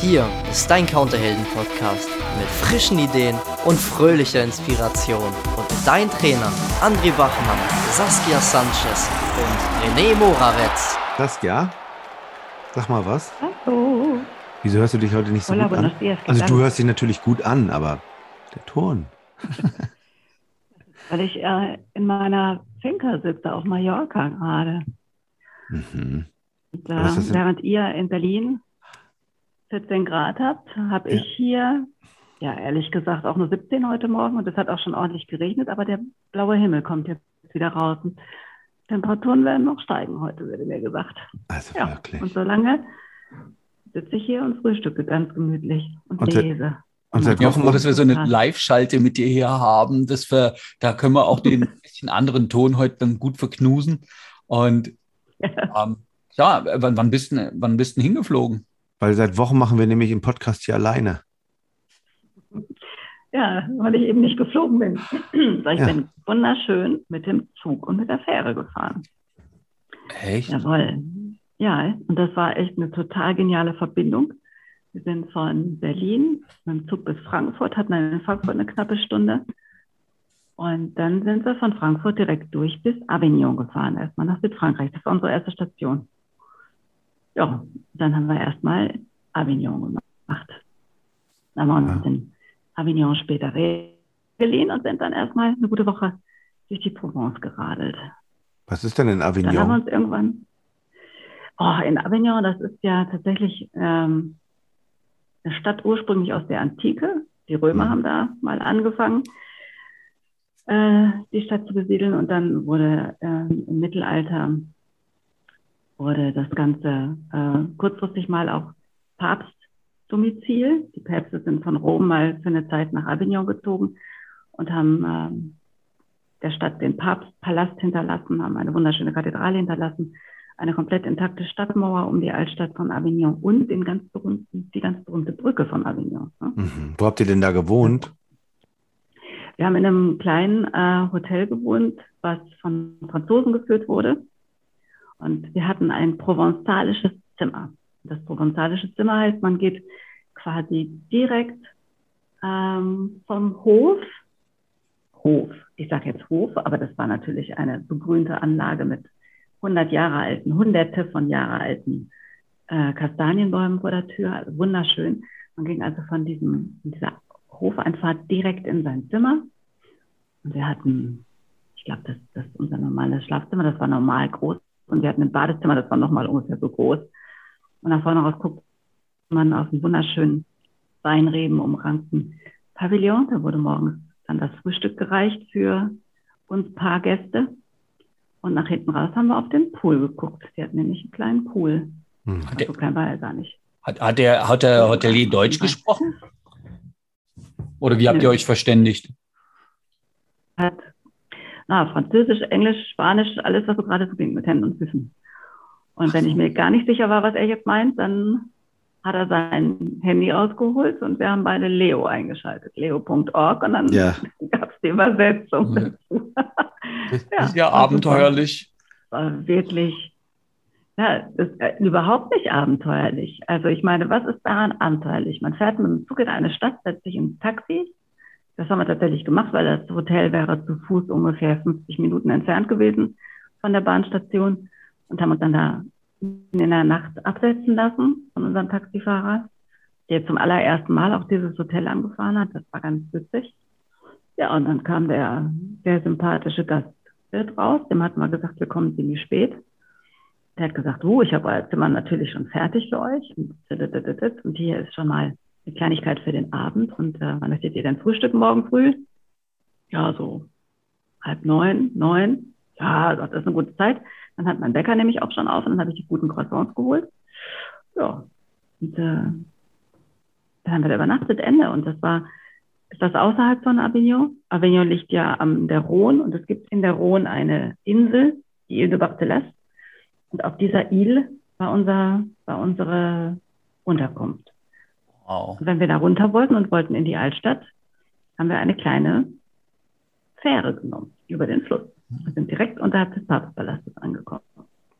Hier ist dein Counterhelden-Podcast mit frischen Ideen und fröhlicher Inspiration. Und dein Trainer André Bachmann, Saskia Sanchez und René Moravetz. Saskia, sag mal was. Hallo. Wieso hörst du dich heute nicht so Hola, gut an? buenos días, ¿qué Also du hörst dich natürlich gut an, aber der Ton. Weil ich äh, in meiner Finca sitze auf Mallorca gerade. Mhm. Und, äh, während ihr in Berlin 14 Grad habt, habe Ja. ich hier, ja ehrlich gesagt, auch nur 17 heute Morgen und es hat auch schon ordentlich geregnet, aber der blaue Himmel kommt jetzt wieder raus. Und Temperaturen werden noch steigen heute, wurde mir gesagt. Also Ja, wirklich. und solange sitze ich hier und frühstücke ganz gemütlich und, Und lese. und seit Ja, Wochen froh, dass wir so eine. Live-Schalte mit dir hier haben. Dass wir, da können wir auch den bisschen anderen Ton heute dann gut verknusen. Und ähm, ja, wann, wann, bist du, wann bist du hingeflogen? Weil seit Wochen machen wir nämlich im Podcast hier alleine. Ja, weil ich eben nicht geflogen bin. Weil ich Ja. bin wunderschön mit dem Zug und mit der Fähre gefahren. Echt? Jawohl. Ja, und das war echt eine total geniale Verbindung. Wir sind von Berlin mit dem Zug bis Frankfurt, hatten in Frankfurt eine knappe Stunde. Und dann sind wir von Frankfurt direkt durch bis Avignon gefahren, erstmal nach Südfrankreich. Das war unsere erste Station. Ja, dann haben wir erstmal Avignon gemacht. Dann haben wir uns Ja. in Avignon später geliehen und sind dann erstmal eine gute Woche durch die Provence geradelt. Was ist denn in Dann haben wir Avignon? uns irgendwann, oh, in Avignon, das ist ja tatsächlich ähm, eine Stadt ursprünglich aus der Antike. Die Römer Mhm. haben da mal angefangen, äh, die Stadt zu besiedeln und dann wurde ähm, im Mittelalter wurde das Ganze äh, kurzfristig mal auch Papstdomizil. Die Päpste sind von Rom mal für eine Zeit nach Avignon gezogen und haben ähm, der Stadt den Papstpalast hinterlassen, haben eine wunderschöne Kathedrale hinterlassen, eine komplett intakte Stadtmauer um die Altstadt von Avignon und den ganz berühmten, die ganz berühmte Brücke von Avignon. Ne? Mhm. Wo habt ihr denn da gewohnt? Wir haben in einem kleinen äh, Hotel gewohnt, was von Franzosen geführt wurde. Und wir hatten ein provenzalisches Zimmer. Das provenzalische Zimmer heißt, man geht quasi direkt ähm, vom Hof, Hof, ich sage jetzt Hof, aber das war natürlich eine begrünte Anlage mit 100 Jahre alten, hunderte von Jahre alten äh, Kastanienbäumen vor der Tür, also wunderschön. Man ging also von diesem, dieser Hofeinfahrt direkt in sein Zimmer. Und wir hatten, ich glaube, das, das ist unser normales Schlafzimmer, das war normal groß. Und wir hatten ein Badezimmer, das war nochmal ungefähr so groß. Und nach vorne raus guckt man auf einen wunderschönen Weinreben umrankten Pavillon. Da wurde morgens dann das Frühstück gereicht für uns paar Gäste. Und nach hinten raus haben wir auf den Pool geguckt. Sie hatten nämlich einen kleinen Pool. Hm. Hat der, So klein war er gar nicht. hat, hat der, hat der Hotelier Deutsch gesprochen? Oder wie habt ihr euch verständigt? hat na, Französisch, Englisch, Spanisch, alles, was so gerade so ging mit Händen und Füßen. Und wenn ich mir gar nicht sicher war, was er jetzt meint, dann hat er sein Handy rausgeholt und wir haben beide Leo eingeschaltet, leo.org und dann Ja. gab es die Übersetzung Ja. dazu. Das Ja, ist ja abenteuerlich. war wirklich, ja, ist äh, überhaupt nicht abenteuerlich. Also ich meine, was ist daran abenteuerlich? Man fährt mit dem Zug in eine Stadt, setzt sich ins Taxi. Das haben wir tatsächlich gemacht, weil das Hotel wäre zu Fuß ungefähr 50 Minuten entfernt gewesen von der Bahnstation und haben uns dann da in der Nacht absetzen lassen von unserem Taxifahrer, der zum allerersten Mal auch dieses Hotel angefahren hat. Das war ganz witzig. Ja, und dann kam der sehr sympathische Gastwirt raus. Dem hatten wir gesagt, wir kommen ziemlich spät. Der hat gesagt, oh, ich habe euer Zimmer natürlich schon fertig für euch. Und hier ist schon mal eine Kleinigkeit für den Abend. Und äh, wann möchtet ihr denn frühstücken morgen früh? Ja, so halb neun, neun. Ja, das ist eine gute Zeit. Dann hat mein Bäcker nämlich auch schon auf und dann habe ich die guten Croissants geholt. Ja, und äh, dann haben wir da übernachtet, Ende. Und das war, ist das außerhalb von Avignon? Avignon liegt ja am der Rhone und es gibt in der Rhone eine Insel, die Ile de Barthelas. Und auf dieser Ile war, unser, war unsere Unterkunft. Wow. Und wenn wir da runter wollten und wollten in die Altstadt, haben wir eine kleine Fähre genommen über den Fluss. Wir sind direkt unterhalb des Papstpalastes angekommen.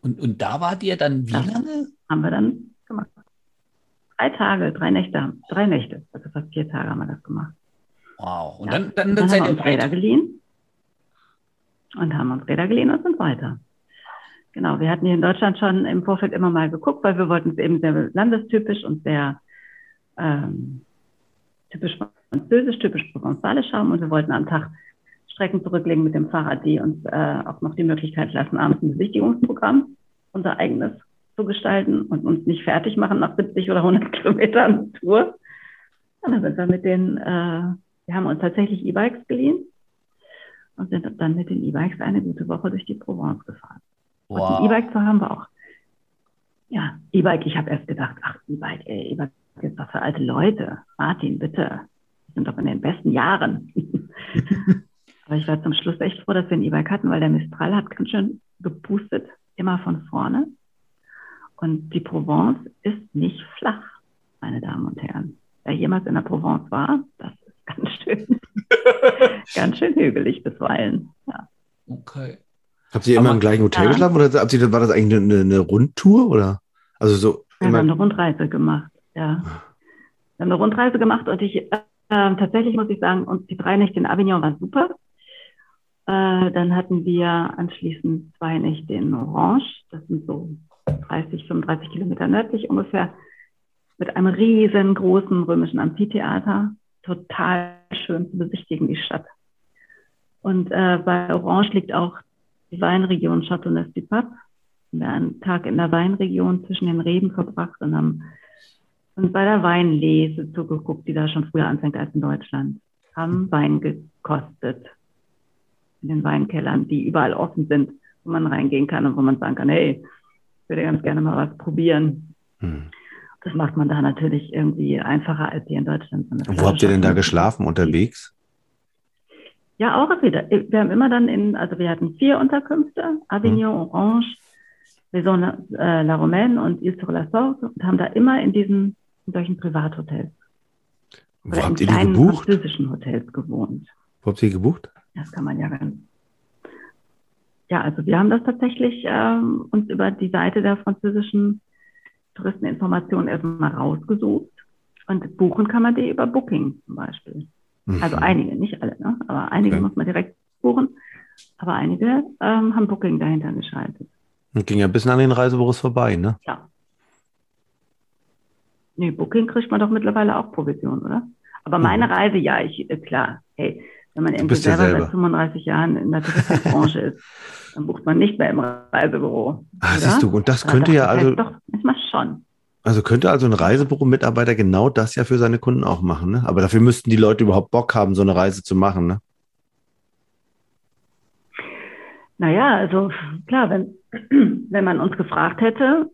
Und, und da wart ihr dann wie Ja. lange? Haben wir dann gemacht. drei Tage, drei Nächte, drei Nächte, also fast vier Tage haben wir das gemacht. Wow. Und Ja. dann, dann, dann, Dann haben wir uns Räder geliehen und haben uns Räder geliehen und sind weiter. Genau, wir hatten hier in Deutschland schon im Vorfeld immer mal geguckt, weil wir wollten es eben sehr landestypisch und sehr ähm, typisch französisch, typisch provenzalisch haben und wir wollten am Tag Strecken zurücklegen mit dem Fahrrad, die uns äh, auch noch die Möglichkeit lassen, abends ein Besichtigungsprogramm, unser eigenes zu gestalten und uns nicht fertig machen nach 70 oder 100 Kilometern Tour. Und dann sind wir mit den, äh, wir haben uns tatsächlich E-Bikes geliehen und sind dann mit den E-Bikes eine gute Woche durch die Provence gefahren. Und ein Wow. E-Bike zu haben war auch, ja, E-Bike, ich habe erst gedacht, ach, E-Bike, ey, E-Bike ist doch für alte Leute. Martin, bitte, wir sind doch in den besten Jahren. Aber ich war zum Schluss echt froh, dass wir ein E-Bike hatten, weil der Mistral hat ganz schön gepustet, immer von vorne. Und die Provence ist nicht flach, meine Damen und Herren. Wer jemals in der Provence war, das ist ganz schön, ganz schön hügelig bisweilen. Ja. Okay. Habt ihr immer im gleichen Hotel Ja. geschlafen oder habt ihr, war das eigentlich eine, eine Rundtour oder? Also so Wir haben immer. eine Rundreise gemacht, ja. Wir haben eine Rundreise gemacht und ich, äh, tatsächlich muss ich sagen, und die drei Nächte in Avignon waren super. Äh, dann hatten wir anschließend zwei Nächte in Orange, das sind so 30, 35 Kilometer nördlich ungefähr, mit einem riesengroßen römischen Amphitheater. Total schön zu besichtigen, die Stadt. Und äh, bei Orange liegt auch die Weinregion Châteauneuf-du-Pape. Wir haben einen Tag in der Weinregion zwischen den Reben verbracht und haben uns bei der Weinlese zugeguckt, die da schon früher anfängt als in Deutschland. Haben Wein gekostet in den Weinkellern, die überall offen sind, wo man reingehen kann und wo man sagen kann, hey, ich würde ganz gerne mal was probieren. Hm. Das macht man da natürlich irgendwie einfacher als hier in Deutschland. Und wo habt ihr denn da geschlafen? Unterwegs? Ja, auch wieder. Wir haben immer dann in, also wir hatten vier Unterkünfte, Avignon, Orange, Maison äh, La Romaine und Ile sur la Sorgue und haben da immer in diesen in solchen Privathotels Wo oder habt in ihr die kleinen gebucht? französischen Hotels gewohnt. Wo habt ihr gebucht? Das kann man ja ganz. Ja, also wir haben das tatsächlich ähm, uns über die Seite der französischen Touristeninformation erstmal rausgesucht. Und buchen kann man die über Booking zum Beispiel. Also Mhm. einige, nicht alle, ne? aber einige Okay. muss man direkt buchen. Aber einige ähm, haben Booking dahinter geschaltet. Und ging ja ein bisschen an den Reisebüros vorbei, ne? Ja. Nee, Booking kriegt man doch mittlerweile auch Provision, oder? Aber meine Mhm. Reise, ja, ich, äh, klar. Hey, wenn man irgendwie ja selber selber. seit 35 Jahren in der Touristikbranche ist, dann bucht man nicht mehr im Reisebüro. Ah, siehst du, und das könnte ja also, Doch, manchmal schon. also könnte also ein Reisebüro-Mitarbeiter genau das ja für seine Kunden auch machen, ne? Aber dafür müssten die Leute überhaupt Bock haben, so eine Reise zu machen, ne? Naja, also klar, wenn, wenn man uns gefragt hätte,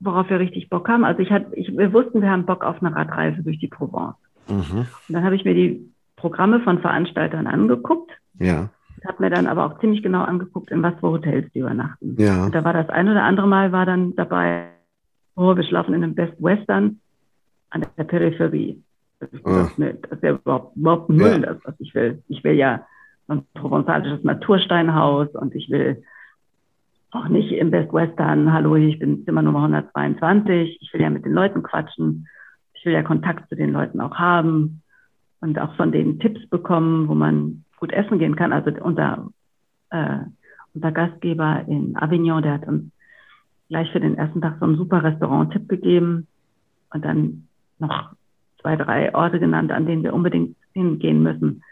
worauf wir richtig Bock haben. Also ich hatte, ich, wir wussten, wir haben Bock auf eine Radreise durch die Provence. Mhm. Und dann habe ich mir die Programme von Veranstaltern angeguckt, Ja, habe mir dann aber auch ziemlich genau angeguckt, in was für Hotels die übernachten. ja. Und da war das ein oder andere Mal war dann dabei, oh, wir schlafen in einem Best Western an der Peripherie. Nee, das ist ja überhaupt, überhaupt null Ja. das, was ich will. Ich will ja ein provenzalisches Natursteinhaus und ich will auch nicht im Best Western, hallo, ich bin Zimmer Nummer 122, ich will ja mit den Leuten quatschen, ich will ja Kontakt zu den Leuten auch haben und auch von denen Tipps bekommen, wo man gut essen gehen kann. Also unser, äh, unser Gastgeber in Avignon, der hat uns gleich für den ersten Tag so einen super Restaurant-Tipp gegeben und dann noch zwei, drei Orte genannt, an denen wir unbedingt hingehen müssen.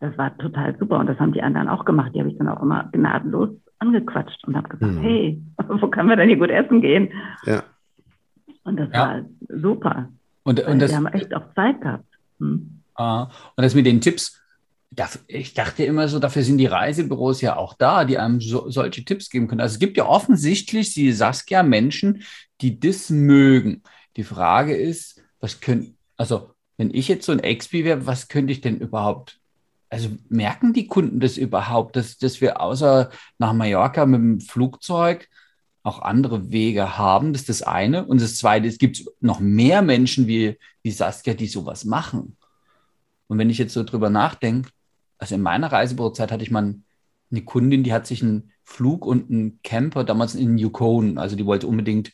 Das war total super und das haben die anderen auch gemacht. Die habe ich dann auch immer gnadenlos angequatscht und habe gesagt, Mhm. hey, wo können wir denn hier gut essen gehen? Ja. Und das Ja. war super. Und, und, das, wir haben echt auch Zeit gehabt. Hm. ah, und das mit den Tipps, das, ich dachte immer so, dafür sind die Reisebüros ja auch da, die einem so, solche Tipps geben können. Also es gibt ja offensichtlich, die Saskia, Menschen, die das mögen. Die Frage ist, was können, also wenn ich jetzt so ein Expi wäre, was könnte ich denn überhaupt, also merken die Kunden das überhaupt, dass, dass wir außer nach Mallorca mit dem Flugzeug auch andere Wege haben? Das ist das eine. Und das zweite, es gibt noch mehr Menschen wie, wie Saskia, die sowas machen. Und wenn ich jetzt so drüber nachdenke, also in meiner Reisebürozeit hatte ich mal eine Kundin, die hat sich einen Flug und einen Camper damals in Yukon, also die wollte unbedingt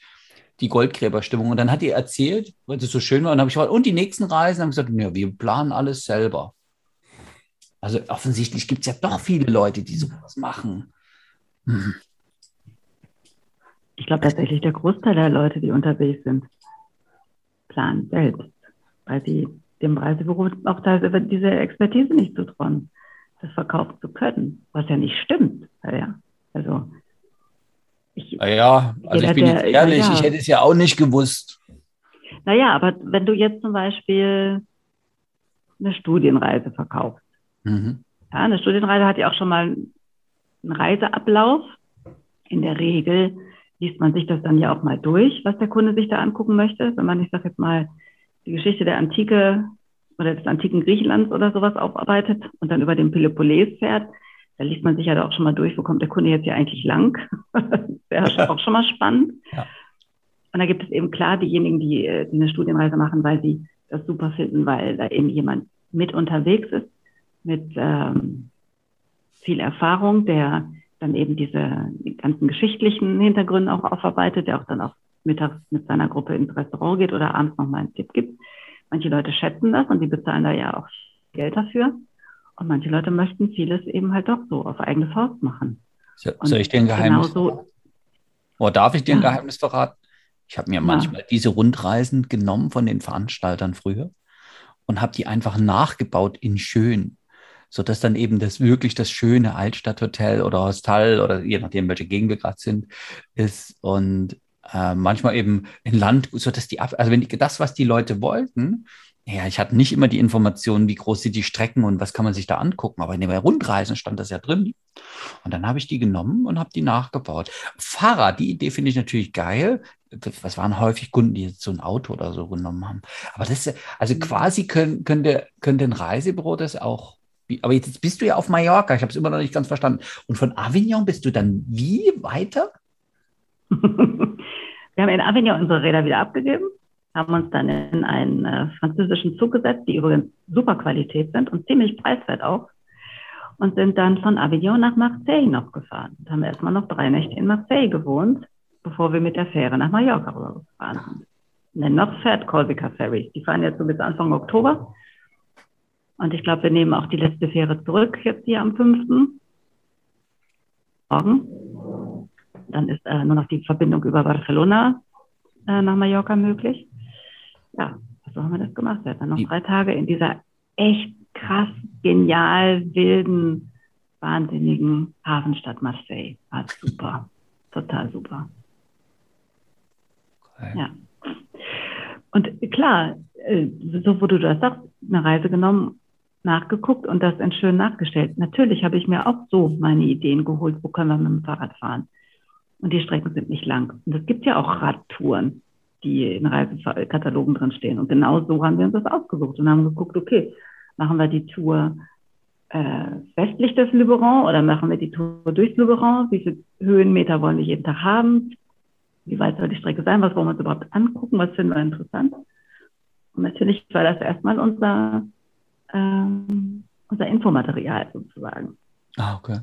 die Goldgräberstimmung. Und dann hat die erzählt, weil es so schön war. Und dann habe ich gefragt, und die nächsten Reisen? haben gesagt, ja, wir planen alles selber. Also offensichtlich gibt es ja doch viele Leute, die sowas machen. Hm. Ich glaube tatsächlich, der Großteil der Leute, die unterwegs sind, planen selbst, weil sie dem Reisebüro auch teilweise diese Expertise nicht zutrauen, das verkaufen zu können, was ja nicht stimmt. Ja, also ich, ja, also ich bin der, jetzt ehrlich, ja. ich hätte es ja auch nicht gewusst. Naja, aber wenn du jetzt zum Beispiel eine Studienreise verkaufst, mhm. ja, eine Studienreise hat ja auch schon mal einen Reiseablauf. In der Regel liest man sich das dann ja auch mal durch, was der Kunde sich da angucken möchte. Wenn man, ich sage jetzt mal, die Geschichte der Antike oder des antiken Griechenlands oder sowas aufarbeitet und dann über den Peloponnes fährt, da liest man sich ja auch schon mal durch, wo kommt der Kunde jetzt hier eigentlich lang. das wäre auch schon mal spannend. Ja. Und da gibt es eben klar diejenigen, die, äh, die eine Studienreise machen, weil sie das super finden, weil da eben jemand mit unterwegs ist, mit ähm, viel Erfahrung, der dann eben diese ganzen geschichtlichen Hintergründe auch aufarbeitet, der auch dann auch mittags mit seiner Gruppe ins Restaurant geht oder abends nochmal einen Tipp gibt. Manche Leute schätzen das und die bezahlen da ja auch Geld dafür. Und manche Leute möchten vieles eben halt doch so auf eigene Faust machen. So, soll ich dir ein Geheimnis genau Oder darf ich dir ein Geheimnis verraten? Ich habe mir ja. manchmal diese Rundreisen genommen von den Veranstaltern früher und habe die einfach nachgebaut in schön, sodass dann eben das wirklich das schöne Altstadthotel oder Hostel oder je nachdem, welche Gegend wir gerade sind, ist und äh, manchmal eben in Land, sodass die, also wenn die, das, was die Leute wollten, ja, ich hatte nicht immer die Informationen, wie groß sind die Strecken und was kann man sich da angucken. Aber in den Rundreisen stand das ja drin. Und dann habe ich die genommen und habe die nachgebaut. Fahrrad, die Idee finde ich natürlich geil. Was waren häufig Kunden, die jetzt so ein Auto oder so genommen haben. Aber das also mhm. quasi können, könnte, könnte ein Reisebüro das auch. Aber jetzt bist du ja auf Mallorca. Ich habe es immer noch nicht ganz verstanden. Und von Avignon bist du dann wie weiter? Wir haben in Avignon unsere Räder wieder abgegeben haben uns dann in einen äh, französischen Zug gesetzt, die übrigens super Qualität sind und ziemlich preiswert auch. Und sind dann von Avignon nach Marseille noch gefahren. Da haben wir erstmal noch drei Nächte in Marseille gewohnt, bevor wir mit der Fähre nach Mallorca rübergefahren sind. Und noch fährt Corsica Ferry. Die fahren jetzt so bis Anfang Oktober. Und ich glaube, wir nehmen auch die letzte Fähre zurück, jetzt hier am 5. Morgen. Dann ist äh, nur noch die Verbindung über Barcelona äh, nach Mallorca möglich ja, so haben wir das gemacht. Wir hatten noch drei Tage in dieser echt krass, genial, wilden, wahnsinnigen Hafenstadt Marseille. War super. Total super. Okay. Ja. Und klar, äh, so wo du das sagst, eine Reise genommen, nachgeguckt und das in schön nachgestellt. Natürlich habe ich mir auch so meine Ideen geholt, wo können wir mit dem Fahrrad fahren. Und die Strecken sind nicht lang. Und es gibt ja auch Radtouren die in Reisekatalogen drin stehen. Und genau so haben wir uns das ausgesucht und haben geguckt, okay, machen wir die Tour äh, westlich des Luberon oder machen wir die Tour durchs Luberon? Wie viele Höhenmeter wollen wir jeden Tag haben? Wie weit soll die Strecke sein? Was wollen wir uns überhaupt angucken? Was finden wir interessant? Und natürlich war das erstmal unser, ähm, unser Infomaterial sozusagen. Ah, okay.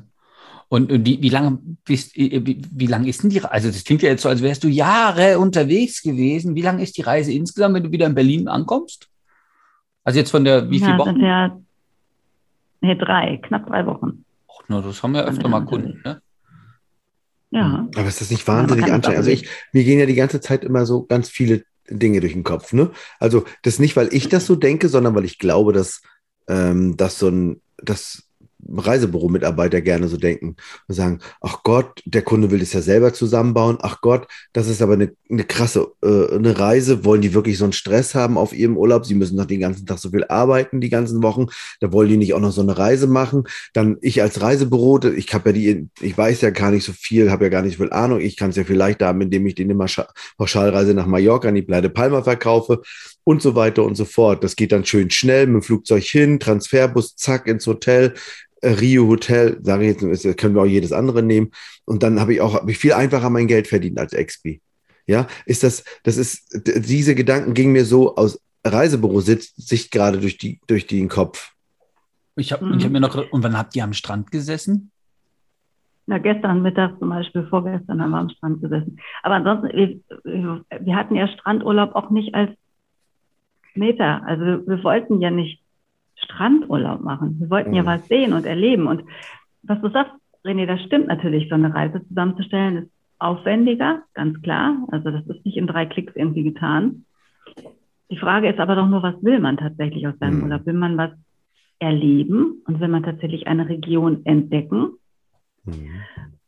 Und, und wie, wie lange bist, äh, wie, wie lange ist denn die Reise? Also das klingt ja jetzt so, als wärst du Jahre unterwegs gewesen. Wie lange ist die Reise insgesamt, wenn du wieder in Berlin ankommst? Also jetzt von der, wie ja, viele Wochen? Sind ja, nee, drei, knapp drei Wochen. Ach, na, das haben wir öfter mal Kunden, ne? Ja. Aber ist das nicht wahnsinnig ja, anstrengend? Also ich, mir gehen ja die ganze Zeit immer so ganz viele Dinge durch den Kopf, ne? Also das nicht, weil ich das so denke, sondern weil ich glaube, dass, ähm, dass so ein, dass Reisebüro-Mitarbeiter gerne so denken und sagen, ach Gott, der Kunde will das ja selber zusammenbauen, ach Gott, das ist aber eine, eine krasse äh, eine Reise, wollen die wirklich so einen Stress haben auf ihrem Urlaub, sie müssen noch den ganzen Tag so viel arbeiten, die ganzen Wochen, da wollen die nicht auch noch so eine Reise machen, dann ich als Reisebüro, ich habe ja die, ich weiß ja gar nicht so viel, habe ja gar nicht so viel Ahnung, ich kann es ja vielleicht haben, indem ich den immer Pauschalreise nach Mallorca an die Pleite Palma verkaufe und so weiter und so fort. Das geht dann schön schnell mit dem Flugzeug hin, Transferbus, zack, ins Hotel, Rio Hotel, sage ich jetzt, können wir auch jedes andere nehmen. Und dann habe ich auch hab ich viel einfacher mein Geld verdient als Expi. Ja, ist das, das ist, diese Gedanken gingen mir so aus Reisebüro-Sicht gerade durch, die, durch den Kopf. Ich habe mhm. hab mir noch, und wann habt ihr am Strand gesessen? Na, gestern Mittag zum Beispiel, vorgestern haben wir am Strand gesessen. Aber ansonsten, wir, wir hatten ja Strandurlaub auch nicht als Meter. Also wir wollten ja nicht Strandurlaub machen. Wir wollten ja mhm. was sehen und erleben. Und was du sagst, René, das stimmt natürlich. So eine Reise zusammenzustellen ist aufwendiger, ganz klar. Also das ist nicht in drei Klicks irgendwie getan. Die Frage ist aber doch nur, was will man tatsächlich aus seinem mhm. Urlaub? Will man was erleben und will man tatsächlich eine Region entdecken? Mhm.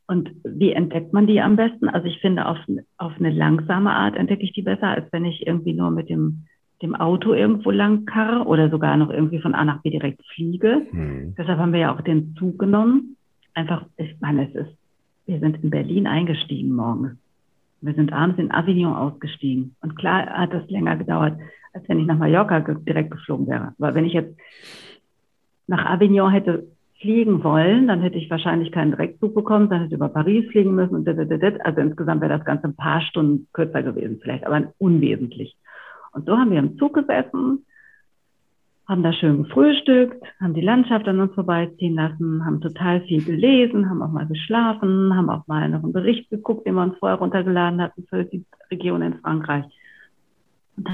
Und wie entdeckt man die am besten? Also ich finde, auf, auf eine langsame Art entdecke ich die besser, als wenn ich irgendwie nur mit dem dem Auto irgendwo lang karre oder sogar noch irgendwie von A nach B direkt fliege. Mhm. Deshalb haben wir ja auch den Zug genommen. Einfach, ich meine, es ist, wir sind in Berlin eingestiegen morgens. Wir sind abends in Avignon ausgestiegen. Und klar hat das länger gedauert, als wenn ich nach Mallorca direkt geflogen wäre. Aber wenn ich jetzt nach Avignon hätte fliegen wollen, dann hätte ich wahrscheinlich keinen Direktzug bekommen, dann hätte ich über Paris fliegen müssen und also insgesamt wäre das Ganze ein paar Stunden kürzer gewesen, vielleicht, aber unwesentlich. Und so haben wir im Zug gesessen, haben da schön gefrühstückt, haben die Landschaft an uns vorbeiziehen lassen, haben total viel gelesen, haben auch mal geschlafen, haben auch mal noch einen Bericht geguckt, den wir uns vorher runtergeladen hatten für die Region in Frankreich. Und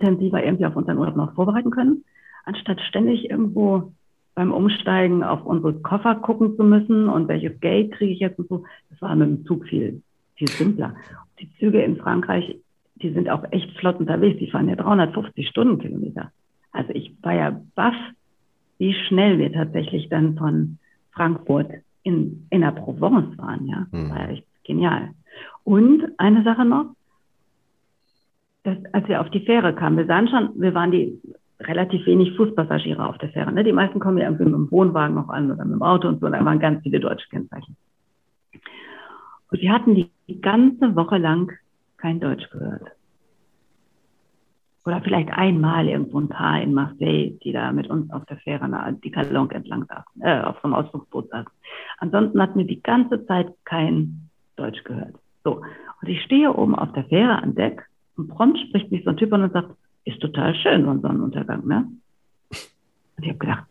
intensiver irgendwie auf unseren Urlaub noch vorbereiten können, anstatt ständig irgendwo beim Umsteigen auf unsere Koffer gucken zu müssen und welches Gate kriege ich jetzt und so. Das war mit dem Zug viel, viel simpler. Die Züge in Frankreich die sind auch echt flott unterwegs. Die fahren ja 350 Stundenkilometer. Also ich war ja baff, wie schnell wir tatsächlich dann von Frankfurt in, in der Provence waren. Ja, mhm. war ja echt genial. Und eine Sache noch, dass, als wir auf die Fähre kamen, wir sahen schon, wir waren die relativ wenig Fußpassagiere auf der Fähre. Ne? Die meisten kommen ja irgendwie mit dem Wohnwagen noch an oder mit dem Auto und so, und da waren ganz viele deutsche Kennzeichen. Und wir hatten die ganze Woche lang kein Deutsch gehört. Oder vielleicht einmal irgendwo ein paar in Marseille, die da mit uns auf der Fähre die Kalonge entlang saßen, äh, auf einem Ausflugsboot saßen. Ansonsten hatten wir die ganze Zeit kein Deutsch gehört. So. Und ich stehe oben auf der Fähre an Deck und prompt spricht mich so ein Typ an und sagt, ist total schön, so ein Sonnenuntergang, ne? Und ich habe gedacht,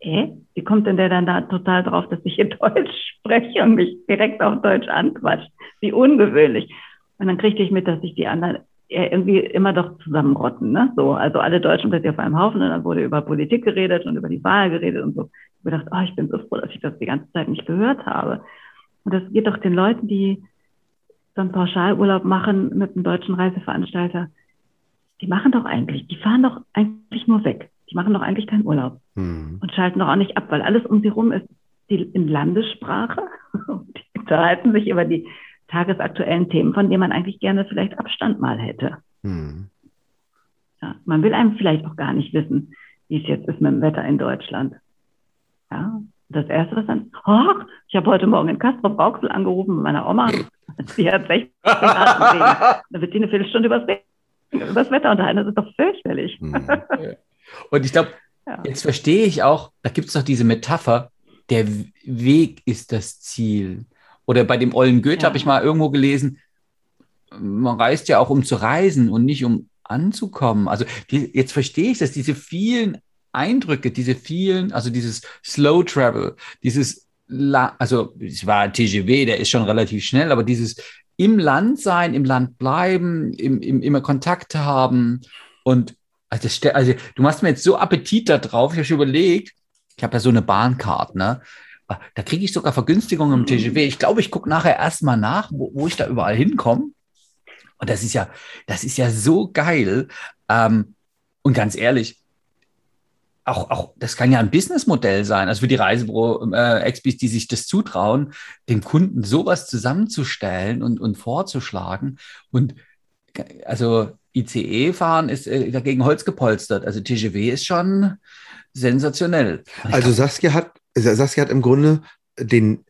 äh, wie kommt denn der dann da total drauf, dass ich hier Deutsch spreche und mich direkt auf Deutsch anquatscht? Wie ungewöhnlich. Und dann kriegte ich mit, dass sich die anderen irgendwie immer doch zusammenrotten. Ne? So, also alle Deutschen plötzlich auf einem Haufen und dann wurde über Politik geredet und über die Wahl geredet und so. Ich habe gedacht, oh, ich bin so froh, dass ich das die ganze Zeit nicht gehört habe. Und das geht doch den Leuten, die so einen Pauschalurlaub machen mit einem deutschen Reiseveranstalter, die machen doch eigentlich, die fahren doch eigentlich nur weg. Die machen doch eigentlich keinen Urlaub hm. und schalten doch auch nicht ab, weil alles um sie rum ist die, in Landessprache. die unterhalten sich über die tagesaktuellen Themen, von denen man eigentlich gerne vielleicht Abstand mal hätte. Hm. Ja, man will einem vielleicht auch gar nicht wissen, wie es jetzt ist mit dem Wetter in Deutschland. Ja, das Erste, was dann, oh, ich habe heute Morgen in Castro Brauxel angerufen mit meiner Oma. Sie hat 16 Grad Da wird sie eine Viertelstunde übers, übers Wetter unterhalten. Das ist doch fürchterlich. Hm. Und ich glaube, ja. jetzt verstehe ich auch, da gibt es doch diese Metapher, der Weg ist das Ziel. Oder bei dem Ollen Goethe ja. habe ich mal irgendwo gelesen, man reist ja auch, um zu reisen und nicht um anzukommen. Also die, jetzt verstehe ich das, diese vielen Eindrücke, diese vielen, also dieses Slow Travel, dieses, also es war TGW, der ist schon relativ schnell, aber dieses im Land sein, im Land bleiben, im, im, immer Kontakt haben und also, also du machst mir jetzt so Appetit da drauf, ich habe schon überlegt, ich habe ja so eine Bahnkarte, ne? Da kriege ich sogar Vergünstigungen im TGW. Ich glaube, ich gucke nachher erstmal nach, wo, wo, ich da überall hinkomme. Und das ist ja, das ist ja so geil. Ähm, und ganz ehrlich, auch, auch, das kann ja ein Businessmodell sein. Also für die Reisebüro-Expis, äh, die sich das zutrauen, dem Kunden sowas zusammenzustellen und, und vorzuschlagen. Und also ICE fahren ist äh, dagegen Holz gepolstert. Also TGW ist schon sensationell. Also Saskia hat Saskia hat im Grunde den,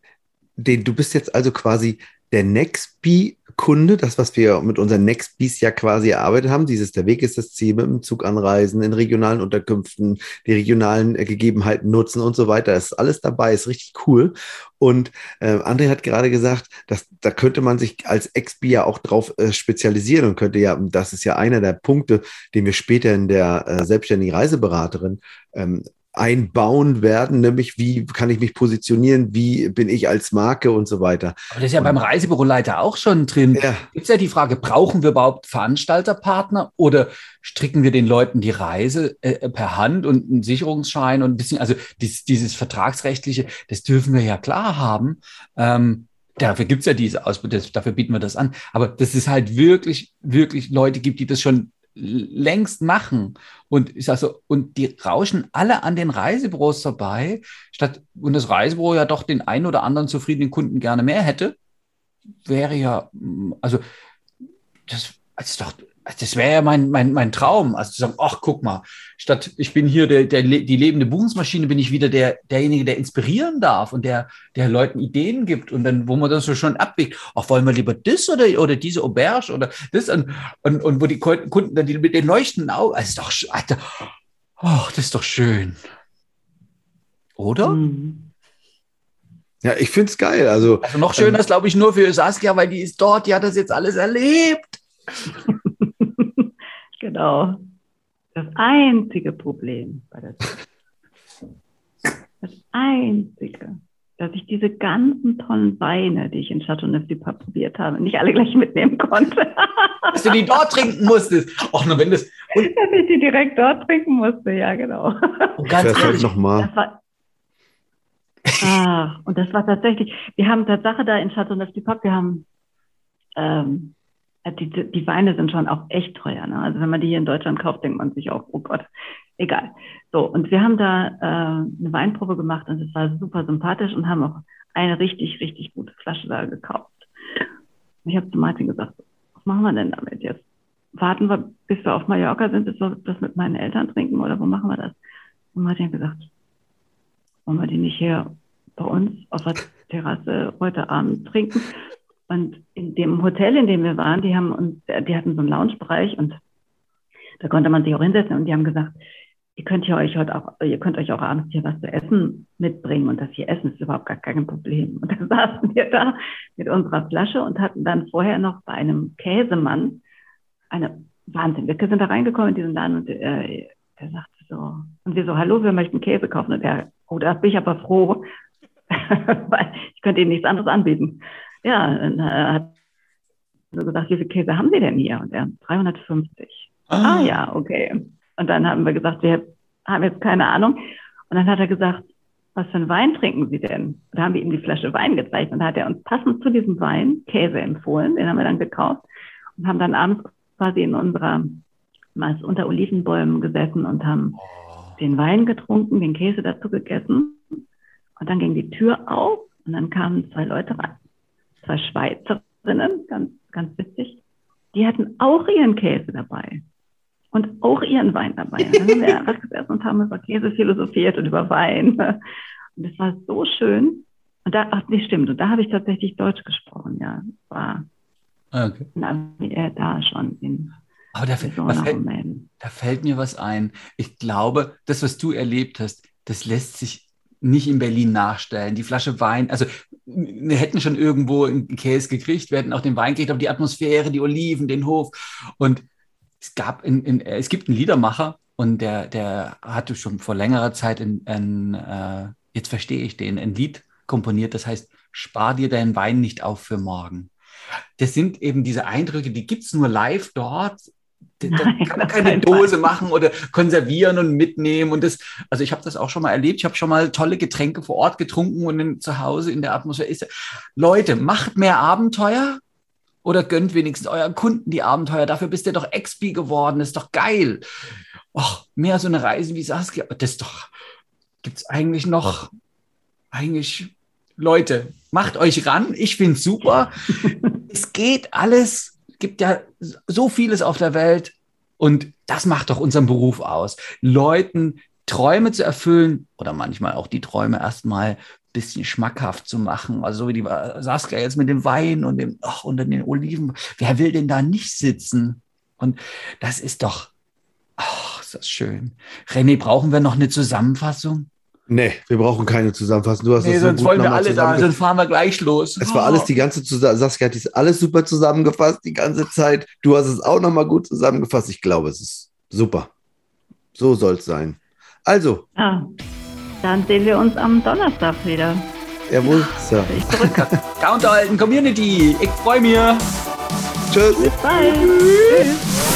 den, du bist jetzt also quasi der Nextbee-Kunde, das, was wir mit unseren Nextbees ja quasi erarbeitet haben, dieses, der Weg ist das Ziel, mit dem Zug anreisen, in regionalen Unterkünften, die regionalen äh, Gegebenheiten nutzen und so weiter. Das ist alles dabei, ist richtig cool. Und äh, André hat gerade gesagt, dass da könnte man sich als Ex-Bee ja auch drauf äh, spezialisieren und könnte ja, das ist ja einer der Punkte, den wir später in der äh, selbstständigen Reiseberaterin ähm, einbauen werden, nämlich wie kann ich mich positionieren, wie bin ich als Marke und so weiter. Aber das ist ja beim Reisebüroleiter auch schon drin. Ja. Gibt es ja die Frage, brauchen wir überhaupt Veranstalterpartner oder stricken wir den Leuten die Reise äh, per Hand und einen Sicherungsschein und ein bisschen, also dieses, dieses Vertragsrechtliche, das dürfen wir ja klar haben. Ähm, Dafür gibt's ja diese Ausbildung, dafür bieten wir das an. Aber dass es halt wirklich, wirklich Leute gibt, die das schon längst machen. Und ich sage so, und die rauschen alle an den Reisebüros vorbei, statt, und das Reisebüro ja doch den einen oder anderen zufriedenen Kunden gerne mehr hätte, wäre ja, also, das, also doch, das wäre ja mein, mein, mein Traum, also zu sagen, ach, guck mal, statt ich bin hier der, der, die lebende Buchungsmaschine, bin ich wieder der, derjenige, der inspirieren darf und der, der Leuten Ideen gibt und dann, wo man das so schon abwägt, ach, wollen wir lieber das oder, oder diese Auberge oder das und, und, und wo die Kunden dann die, mit den leuchtenden Augen, also ist doch, Alter, oh, das ist doch schön. Oder? Mhm. Ja, ich finde es geil. Also, also noch schöner ähm, ist, glaube ich, nur für Saskia, weil die ist dort, die hat das jetzt alles erlebt. Genau. Das einzige Problem bei der das einzige, dass ich diese ganzen tollen Weine, die ich in Chateau Neuf du Pape probiert habe, nicht alle gleich mitnehmen konnte. Dass du die dort trinken musstest. Ach, nur wenn das. Und dass ich die direkt dort trinken musste, ja, genau. Und ganz das ehrlich, nochmal. Ah, und das war tatsächlich, wir haben Tatsache da in Chateau Neuf du Pape, wir haben ähm, äh, die, die Weine sind schon auch echt teuer. Ne? Also wenn man die hier in Deutschland kauft, denkt man sich auch, oh Gott, egal. So, und wir haben da äh, eine Weinprobe gemacht und es war super sympathisch und haben auch eine richtig, richtig gute Flasche da gekauft. Und ich habe zu Martin gesagt, was machen wir denn damit jetzt? Warten wir, bis wir auf Mallorca sind, bis wir das mit meinen Eltern trinken oder wo machen wir das? Und Martin hat gesagt, wollen wir die nicht hier bei uns auf der Terrasse heute Abend trinken? Und in dem Hotel, in dem wir waren, die haben uns, die hatten so einen Loungebereich und da konnte man sich auch hinsetzen und die haben gesagt, ihr könnt hier euch heute auch, ihr könnt euch auch abends hier was zu essen mitbringen und das hier essen ist überhaupt gar kein Problem. Und dann saßen wir da mit unserer Flasche und hatten dann vorher noch bei einem Käsemann eine Wahnsinn. Wir sind da reingekommen in diesen Laden und äh, der sagte so, und wir so, hallo, wir möchten Käse kaufen. Und der, oh, da bin ich aber froh, weil ich könnte Ihnen nichts anderes anbieten ja, dann äh, hat so gesagt, wie viel Käse haben Sie denn hier? Und er, 350. Ah. ah ja, okay. Und dann haben wir gesagt, wir haben jetzt keine Ahnung. Und dann hat er gesagt, was für einen Wein trinken Sie denn? Und da haben wir ihm die Flasche Wein gezeigt und da hat er uns passend zu diesem Wein Käse empfohlen. Den haben wir dann gekauft und haben dann abends quasi in unserer, meist unter Olivenbäumen gesessen und haben oh. den Wein getrunken, den Käse dazu gegessen. Und dann ging die Tür auf und dann kamen zwei Leute rein zwei Schweizerinnen, ganz, ganz witzig, die hatten auch ihren Käse dabei und auch ihren Wein dabei. Und dann haben wir einfach gesessen und haben über Käse philosophiert und über Wein. Und das war so schön. Und da, ach, nee, stimmt. Und da habe ich tatsächlich Deutsch gesprochen, ja. War okay. äh, da schon in aber da, fällt, da fällt mir was ein. Ich glaube, das, was du erlebt hast, das lässt sich nicht in Berlin nachstellen. Die Flasche Wein, also wir hätten schon irgendwo einen Käse gekriegt, wir hätten auch den Wein gekriegt, aber die Atmosphäre, die Oliven, den Hof. Und es gab in, in, es gibt einen Liedermacher und der, der hatte schon vor längerer Zeit ein, ein äh, jetzt verstehe ich den, ein Lied komponiert, das heißt, spar dir deinen Wein nicht auf für morgen. Das sind eben diese Eindrücke, die gibt es nur live dort da kann man keine Dose machen oder konservieren und mitnehmen. Und das, also ich habe das auch schon mal erlebt. Ich habe schon mal tolle Getränke vor Ort getrunken und in, zu Hause in der Atmosphäre ist. Leute, macht mehr Abenteuer oder gönnt wenigstens euren Kunden die Abenteuer. Dafür bist ihr doch Expi geworden. Das ist doch geil. Och, mehr so eine Reise wie Saskia. Das ist doch, gibt es eigentlich noch, eigentlich, Leute, macht euch ran. Ich finde es super. es geht alles gibt ja so vieles auf der Welt und das macht doch unseren Beruf aus. Leuten Träume zu erfüllen oder manchmal auch die Träume erstmal ein bisschen schmackhaft zu machen. Also so wie die Saskia jetzt mit dem Wein und dem ach, und den Oliven. Wer will denn da nicht sitzen? Und das ist doch, ach, ist das schön. René, brauchen wir noch eine Zusammenfassung? Nee, wir brauchen keine Zusammenfassung. Du hast nee, das so sonst wollen wir alle da, sonst fahren wir gleich los. Es war alles die ganze Zusammenfassung. Saskia hat alles super zusammengefasst die ganze Zeit. Du hast es auch nochmal gut zusammengefasst. Ich glaube, es ist super. So soll es sein. Also, Ah, dann sehen wir uns am Donnerstag wieder. jawohl, so. Bin ich zurück. Counterhalten Community. Ich freue mich. Tschüss. Bis bald. Tschüss.